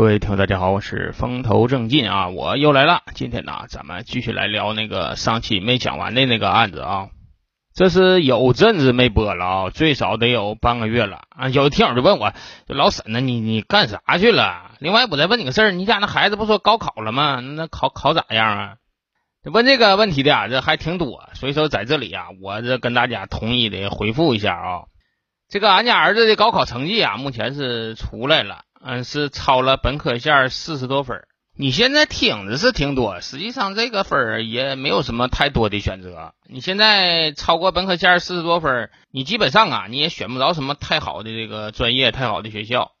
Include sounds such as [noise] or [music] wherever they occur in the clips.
各位听众，大家好，我是风头正劲啊，我又来了。今天呢，咱们继续来聊那个上期没讲完的那个案子啊。这是有阵子没播了啊，最少得有半个月了啊。有听友就问我，老沈呢，你你干啥去了？另外，我再问你个事儿，你家那孩子不说高考了吗？那考考咋样啊？问这个问题的啊，这还挺多，所以说在这里啊，我这跟大家统一的回复一下啊。这个俺家儿子的高考成绩啊，目前是出来了。嗯，是超了本科线四十多分你现在听着是挺多，实际上这个分儿也没有什么太多的选择。你现在超过本科线四十多分你基本上啊你也选不着什么太好的这个专业、太好的学校。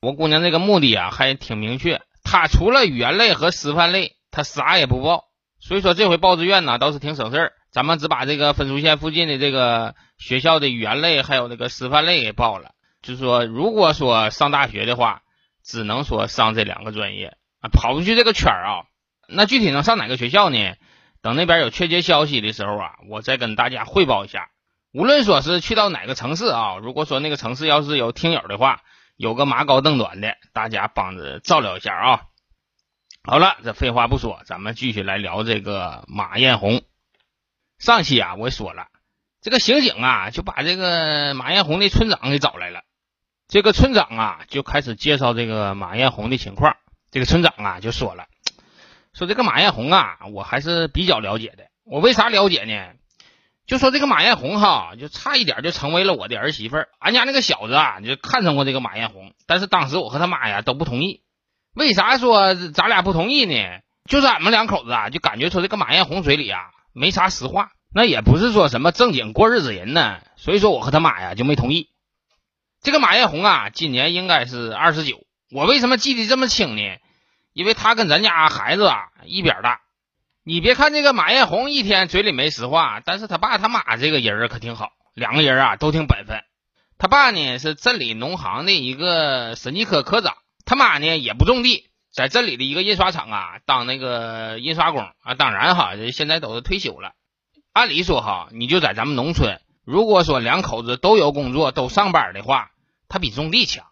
我姑娘这个目的啊还挺明确，她除了语言类和师范类，她啥也不报。所以说这回报志愿呢倒是挺省事儿，咱们只把这个分数线附近的这个学校的语言类还有那个师范类给报了。就是说，如果说上大学的话，只能说上这两个专业啊，跑不去这个圈儿啊。那具体能上哪个学校呢？等那边有确切消息的时候啊，我再跟大家汇报一下。无论说是去到哪个城市啊，如果说那个城市要是有听友的话，有个马高凳短的，大家帮着照料一下啊。好了，这废话不说，咱们继续来聊这个马艳红。上期啊，我说了，这个刑警啊，就把这个马艳红的村长给找来了。这个村长啊，就开始介绍这个马艳红的情况。这个村长啊，就说了，说这个马艳红啊，我还是比较了解的。我为啥了解呢？就说这个马艳红哈，就差一点就成为了我的儿媳妇儿。俺家那个小子啊，就看上过这个马艳红，但是当时我和他妈呀都不同意。为啥说咱俩不同意呢？就是俺们两口子啊，就感觉说这个马艳红嘴里啊没啥实话，那也不是说什么正经过日子人呢。所以说我和他妈呀就没同意。这个马艳红啊，今年应该是二十九。我为什么记得这么清呢？因为他跟咱家孩子啊一边大。你别看这个马艳红一天嘴里没实话，但是他爸他妈这个人可挺好，两个人啊都挺本分。他爸呢是镇里农行的一个审计科科长，他妈呢也不种地，在镇里的一个印刷厂啊当那个印刷工啊。当然哈，现在都是退休了。按理说哈，你就在咱们农村。如果说两口子都有工作都上班的话，他比种地强。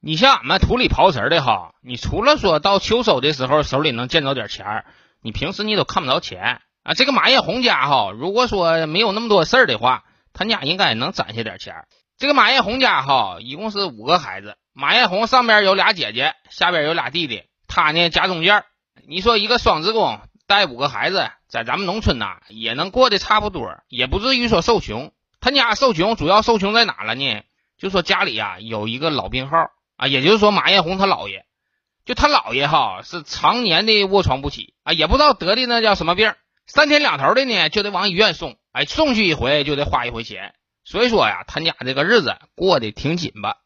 你像俺们土里刨食的哈，你除了说到秋收的时候手里能见着点钱你平时你都看不着钱啊。这个马艳红家哈，如果说没有那么多事儿的话，他家应该能攒下点钱这个马艳红家哈，一共是五个孩子。马艳红上边有俩姐姐，下边有俩弟弟，他呢夹中间你说一个双职工带五个孩子，在咱们农村呐也能过得差不多，也不至于说受穷。他家受穷，主要受穷在哪了呢？就说家里呀有一个老病号啊，也就是说马艳红他姥爷，就他姥爷哈是常年的卧床不起啊，也不知道得的那叫什么病，三天两头的呢就得往医院送，哎，送去一回就得花一回钱，所以说呀，他家这个日子过得挺紧吧。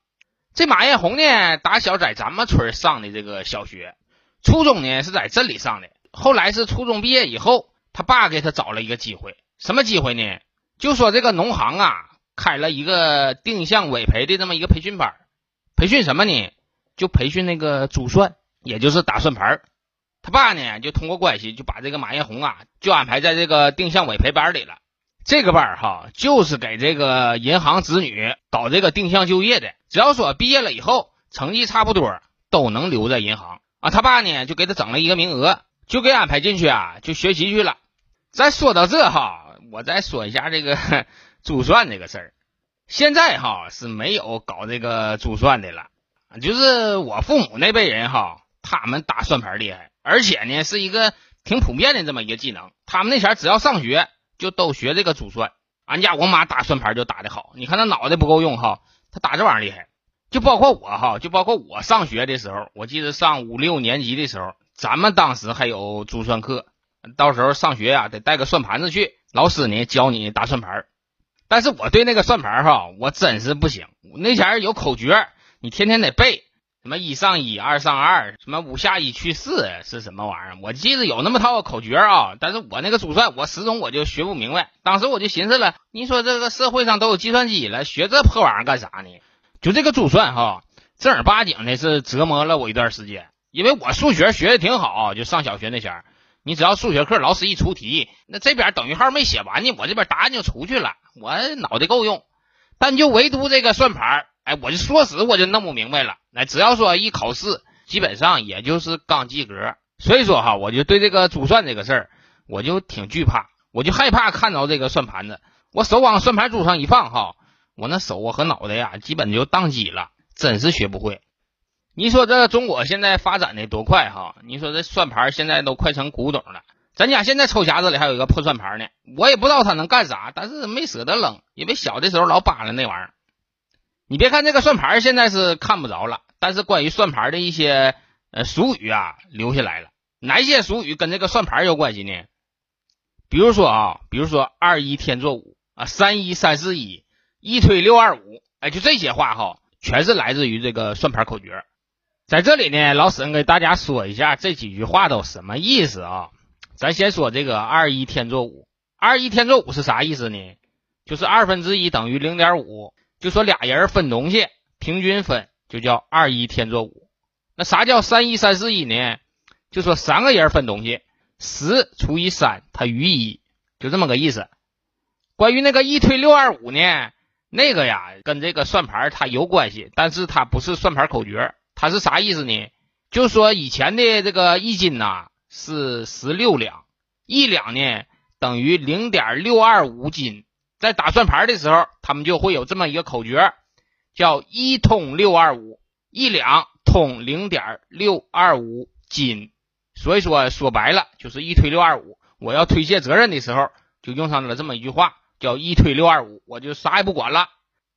这马艳红呢，打小在咱们村上的这个小学，初中呢是在镇里上的，后来是初中毕业以后，他爸给他找了一个机会，什么机会呢？就说这个农行啊，开了一个定向委培的这么一个培训班，培训什么呢？就培训那个珠算，也就是打算盘。他爸呢，就通过关系就把这个马艳红啊，就安排在这个定向委培班里了。这个班哈，就是给这个银行子女搞这个定向就业的。只要说毕业了以后成绩差不多，都能留在银行啊。他爸呢，就给他整了一个名额，就给安排进去啊，就学习去了。咱说到这哈。我再说一下这个 [laughs] 珠算这个事儿，现在哈是没有搞这个珠算的了，就是我父母那辈人哈，他们打算盘厉害，而且呢是一个挺普遍的这么一个技能。他们那前只要上学就都学这个珠算。俺家我妈打算盘就打得好，你看她脑袋不够用哈，她打这玩意儿厉害。就包括我哈，就包括我上学的时候，我记得上五六年级的时候，咱们当时还有珠算课，到时候上学呀得带个算盘子去。老师呢教你打算盘但是我对那个算盘哈，我真是不行。那前儿有口诀，你天天得背，什么一上一，二上二，什么五下一去四是什么玩意儿？我记得有那么套口诀啊，但是我那个珠算我始终我就学不明白。当时我就寻思了，你说这个社会上都有计算机了，学这破玩意儿干啥呢？就这个珠算哈，正儿八经的是折磨了我一段时间，因为我数学学的挺好，就上小学那前儿。你只要数学课老师一出题，那这边等于号没写完呢，我这边答案就出去了，我脑袋够用。但就唯独这个算盘，哎，我就说死我就弄不明白了。那只要说一考试，基本上也就是刚及格。所以说哈，我就对这个珠算这个事儿，我就挺惧怕，我就害怕看着这个算盘子，我手往算盘珠上一放哈，我那手啊和脑袋呀，基本就宕机了，真是学不会。你说这中国现在发展的多快哈？你说这算盘现在都快成古董了。咱家现在抽匣子里还有一个破算盘呢，我也不知道它能干啥，但是没舍得扔，因为小的时候老扒拉那玩意儿。你别看这个算盘现在是看不着了，但是关于算盘的一些呃俗语啊留下来了。哪些俗语跟这个算盘有关系呢？比如说啊，比如说二一天作五啊，三一三四一，一推六二五，哎，就这些话哈，全是来自于这个算盘口诀。在这里呢，老沈给大家说一下这几句话都什么意思啊？咱先说这个二一天作五，二一天作五是啥意思呢？就是二分之一等于零点五，就说俩人分东西，平均分就叫二一天作五。那啥叫三一三四一呢？就说三个人分东西，十除以三，它余一，就这么个意思。关于那个一推六二五呢，那个呀跟这个算盘它有关系，但是它不是算盘口诀。它是啥意思呢？就说以前的这个一斤呐是十六两，一两呢等于零点六二五斤。在打算盘的时候，他们就会有这么一个口诀，叫一通六二五，一两通零点六二五斤。所以说说白了就是一推六二五。我要推卸责任的时候，就用上了这么一句话，叫一推六二五，我就啥也不管了。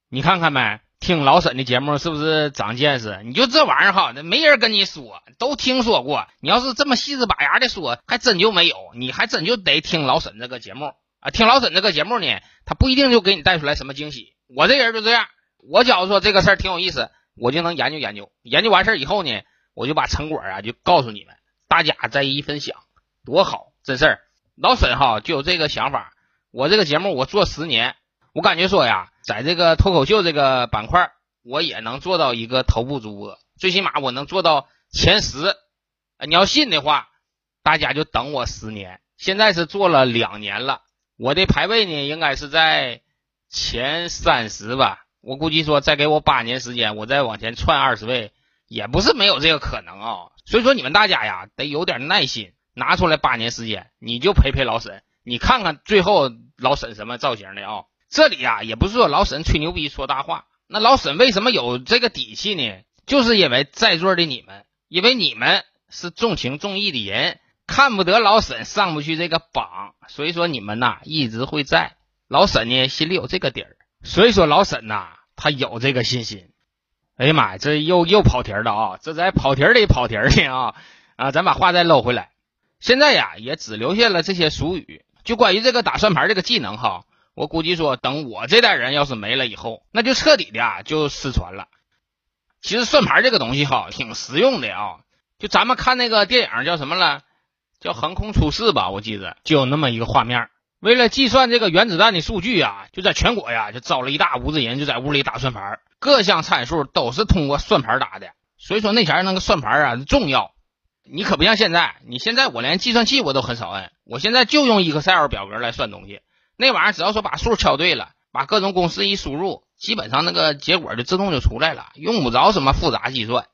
你看看没？听老沈的节目是不是长见识？你就这玩意儿哈，那没人跟你说，都听说过。你要是这么细致把牙的说，还真就没有。你还真就得听老沈这个节目啊！听老沈这个节目呢，他不一定就给你带出来什么惊喜。我这人就这样，我假如说这个事儿挺有意思，我就能研究研究。研究完事儿以后呢，我就把成果啊就告诉你们，大家再一分享，多好！这事儿老沈哈就有这个想法。我这个节目我做十年，我感觉说呀。在这个脱口秀这个板块，我也能做到一个头部主播，最起码我能做到前十。你要信的话，大家就等我十年。现在是做了两年了，我的排位呢应该是在前三十吧。我估计说再给我八年时间，我再往前窜二十位，也不是没有这个可能啊。所以说你们大家呀，得有点耐心，拿出来八年时间，你就陪陪老沈，你看看最后老沈什么造型的啊。这里呀，也不是说老沈吹牛逼说大话。那老沈为什么有这个底气呢？就是因为在座的你们，因为你们是重情重义的人，看不得老沈上不去这个榜，所以说你们呐一直会在。老沈呢心里有这个底儿，所以说老沈呐他有这个信心。哎呀妈呀，这又又跑题了啊！这在跑题里跑题呢啊啊！咱把话再搂回来，现在呀也只留下了这些俗语，就关于这个打算盘这个技能哈。我估计说，等我这代人要是没了以后，那就彻底的啊就失传了。其实算盘这个东西哈，挺实用的啊。就咱们看那个电影叫什么了？叫《横空出世》吧，我记得就有那么一个画面。为了计算这个原子弹的数据啊，就在全国呀就招了一大屋子人，就在屋里打算盘，各项参数都是通过算盘打的。所以说那前那个算盘啊重要。你可不像现在，你现在我连计算器我都很少摁，我现在就用 Excel 表格来算东西。那玩意儿只要说把数敲对了，把各种公式一输入，基本上那个结果就自动就出来了，用不着什么复杂计算。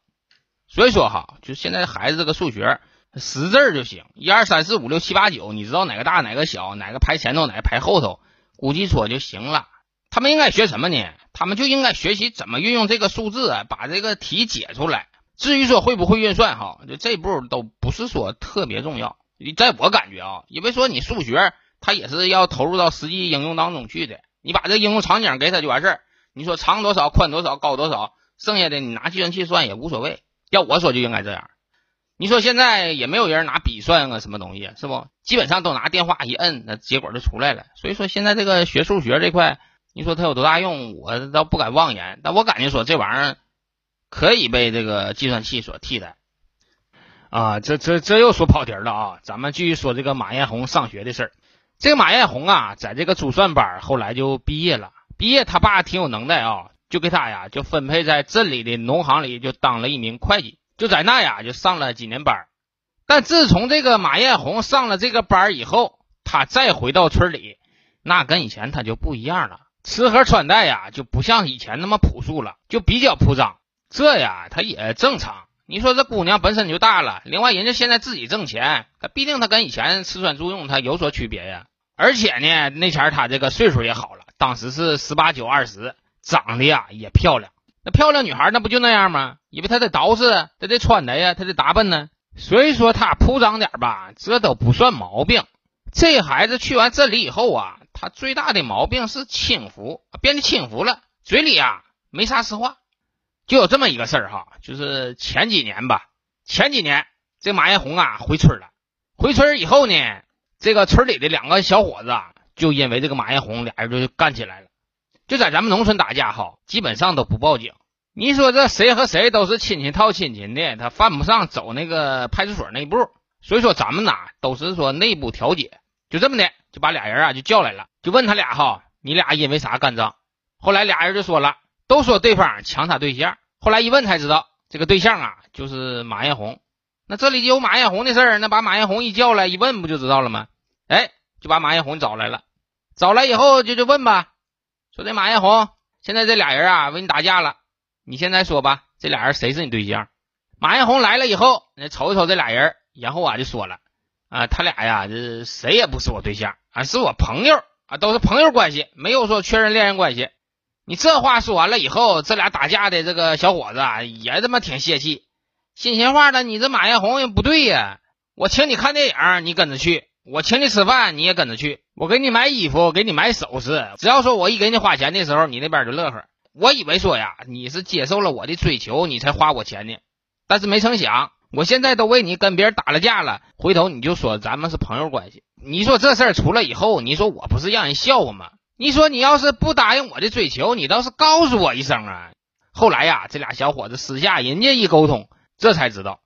所以说哈，就现在孩子这个数学识字儿就行，一二三四五六七八九，你知道哪个大哪个小，哪个排前头哪个排后头，估计说就行了。他们应该学什么呢？他们就应该学习怎么运用这个数字啊，把这个题解出来。至于说会不会运算哈，就这步都不是说特别重要。在我感觉啊，因为说你数学。他也是要投入到实际应用当中去的。你把这应用场景给他就完事儿。你说长多少、宽多少、高多少，剩下的你拿计算器算也无所谓。要我说就应该这样。你说现在也没有人拿笔算个什么东西，是不？基本上都拿电话一摁，那结果就出来了。所以说现在这个学数学这块，你说它有多大用，我倒不敢妄言。但我感觉说这玩意儿可以被这个计算器所替代。啊，这这这又说跑题了啊！咱们继续说这个马艳红上学的事儿。这个马艳红啊，在这个珠算班后来就毕业了。毕业，他爸挺有能耐啊，就给他呀，就分配在镇里的农行里，就当了一名会计。就在那呀，就上了几年班。但自从这个马艳红上了这个班以后，他再回到村里，那跟以前他就不一样了。吃喝穿戴呀，就不像以前那么朴素了，就比较铺张。这呀，他也正常，你说这姑娘本身就大了，另外人家现在自己挣钱，她毕竟她跟以前吃穿住用她有所区别呀。而且呢，那前儿他这个岁数也好了，当时是十八九二十，长得呀也漂亮。那漂亮女孩那不就那样吗？因为她得捯饬，她得穿的呀，她得打扮呢。所以说她铺张点吧，这都不算毛病。这孩子去完这里以后啊，他最大的毛病是轻浮，变得轻浮了，嘴里啊没啥实话。就有这么一个事儿哈，就是前几年吧，前几年这马艳红啊回村了，回村以后呢，这个村里的两个小伙子啊，就因为这个马艳红，俩人就干起来了。就在咱们农村打架哈，基本上都不报警。你说这谁和谁都是亲戚套亲戚的，他犯不上走那个派出所那步。所以说咱们呐都是说内部调解，就这么的就把俩人啊就叫来了，就问他俩哈，你俩因为啥干仗？后来俩人就说了。都说对方抢他对象，后来一问才知道，这个对象啊就是马艳红。那这里有马艳红的事儿，那把马艳红一叫来，一问不就知道了吗？哎，就把马艳红找来了。找来以后就就问吧，说这马艳红，现在这俩人啊为你打架了，你现在说吧，这俩人谁是你对象？马艳红来了以后，那瞅一瞅这俩人，然后啊就说了，啊，他俩呀这谁也不是我对象，啊是我朋友啊，都是朋友关系，没有说确认恋人关系。你这话说完了以后，这俩打架的这个小伙子啊，也他妈挺泄气，心心话的。你这马艳红也不对呀，我请你看电影，你跟着去；我请你吃饭，你也跟着去；我给你买衣服，给你买首饰，只要说我一给你花钱的时候，你那边就乐呵。我以为说呀，你是接受了我的追求，你才花我钱呢，但是没成想，我现在都为你跟别人打了架了，回头你就说咱们是朋友关系。你说这事儿出来以后，你说我不是让人笑话吗？你说你要是不答应我的追求，你倒是告诉我一声啊！后来呀，这俩小伙子私下人家一沟通，这才知道，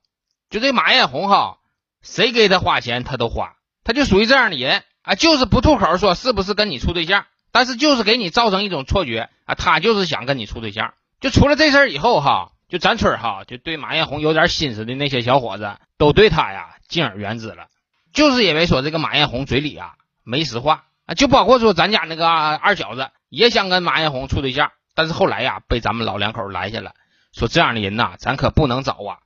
就这马艳红哈，谁给他花钱他都花，他就属于这样的人啊，就是不吐口说是不是跟你处对象，但是就是给你造成一种错觉啊，他就是想跟你处对象。就出了这事儿以后哈，就咱村哈，就对马艳红有点心思的那些小伙子，都对他呀敬而远之了，就是因为说这个马艳红嘴里啊没实话。啊，就包括说咱家那个二小子也想跟马艳红处对象，但是后来呀被咱们老两口拦下了，说这样的人呐，咱可不能找啊。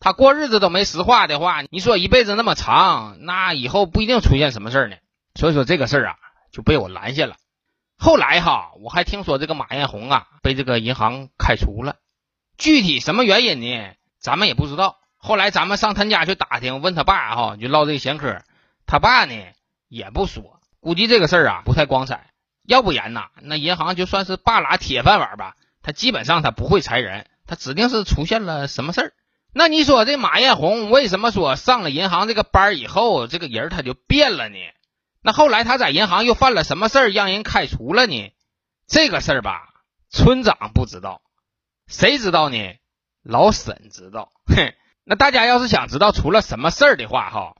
他过日子都没实话的话，你说一辈子那么长，那以后不一定出现什么事儿呢。所以说这个事儿啊就被我拦下了。后来哈，我还听说这个马艳红啊被这个银行开除了，具体什么原因呢？咱们也不知道。后来咱们上他家去打听，问他爸哈，就唠这个闲嗑，他爸呢也不说。估计这个事儿啊不太光彩，要不然呐，那银行就算是半拉铁饭碗吧，他基本上他不会裁人，他指定是出现了什么事儿。那你说这马艳红为什么说上了银行这个班以后，这个人他就变了呢？那后来他在银行又犯了什么事儿，让人开除了呢？这个事儿吧，村长不知道，谁知道呢？老沈知道。哼，那大家要是想知道出了什么事儿的话，哈，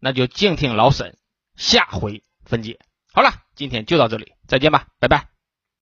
那就静听老沈下回。分解好了，今天就到这里，再见吧，拜拜。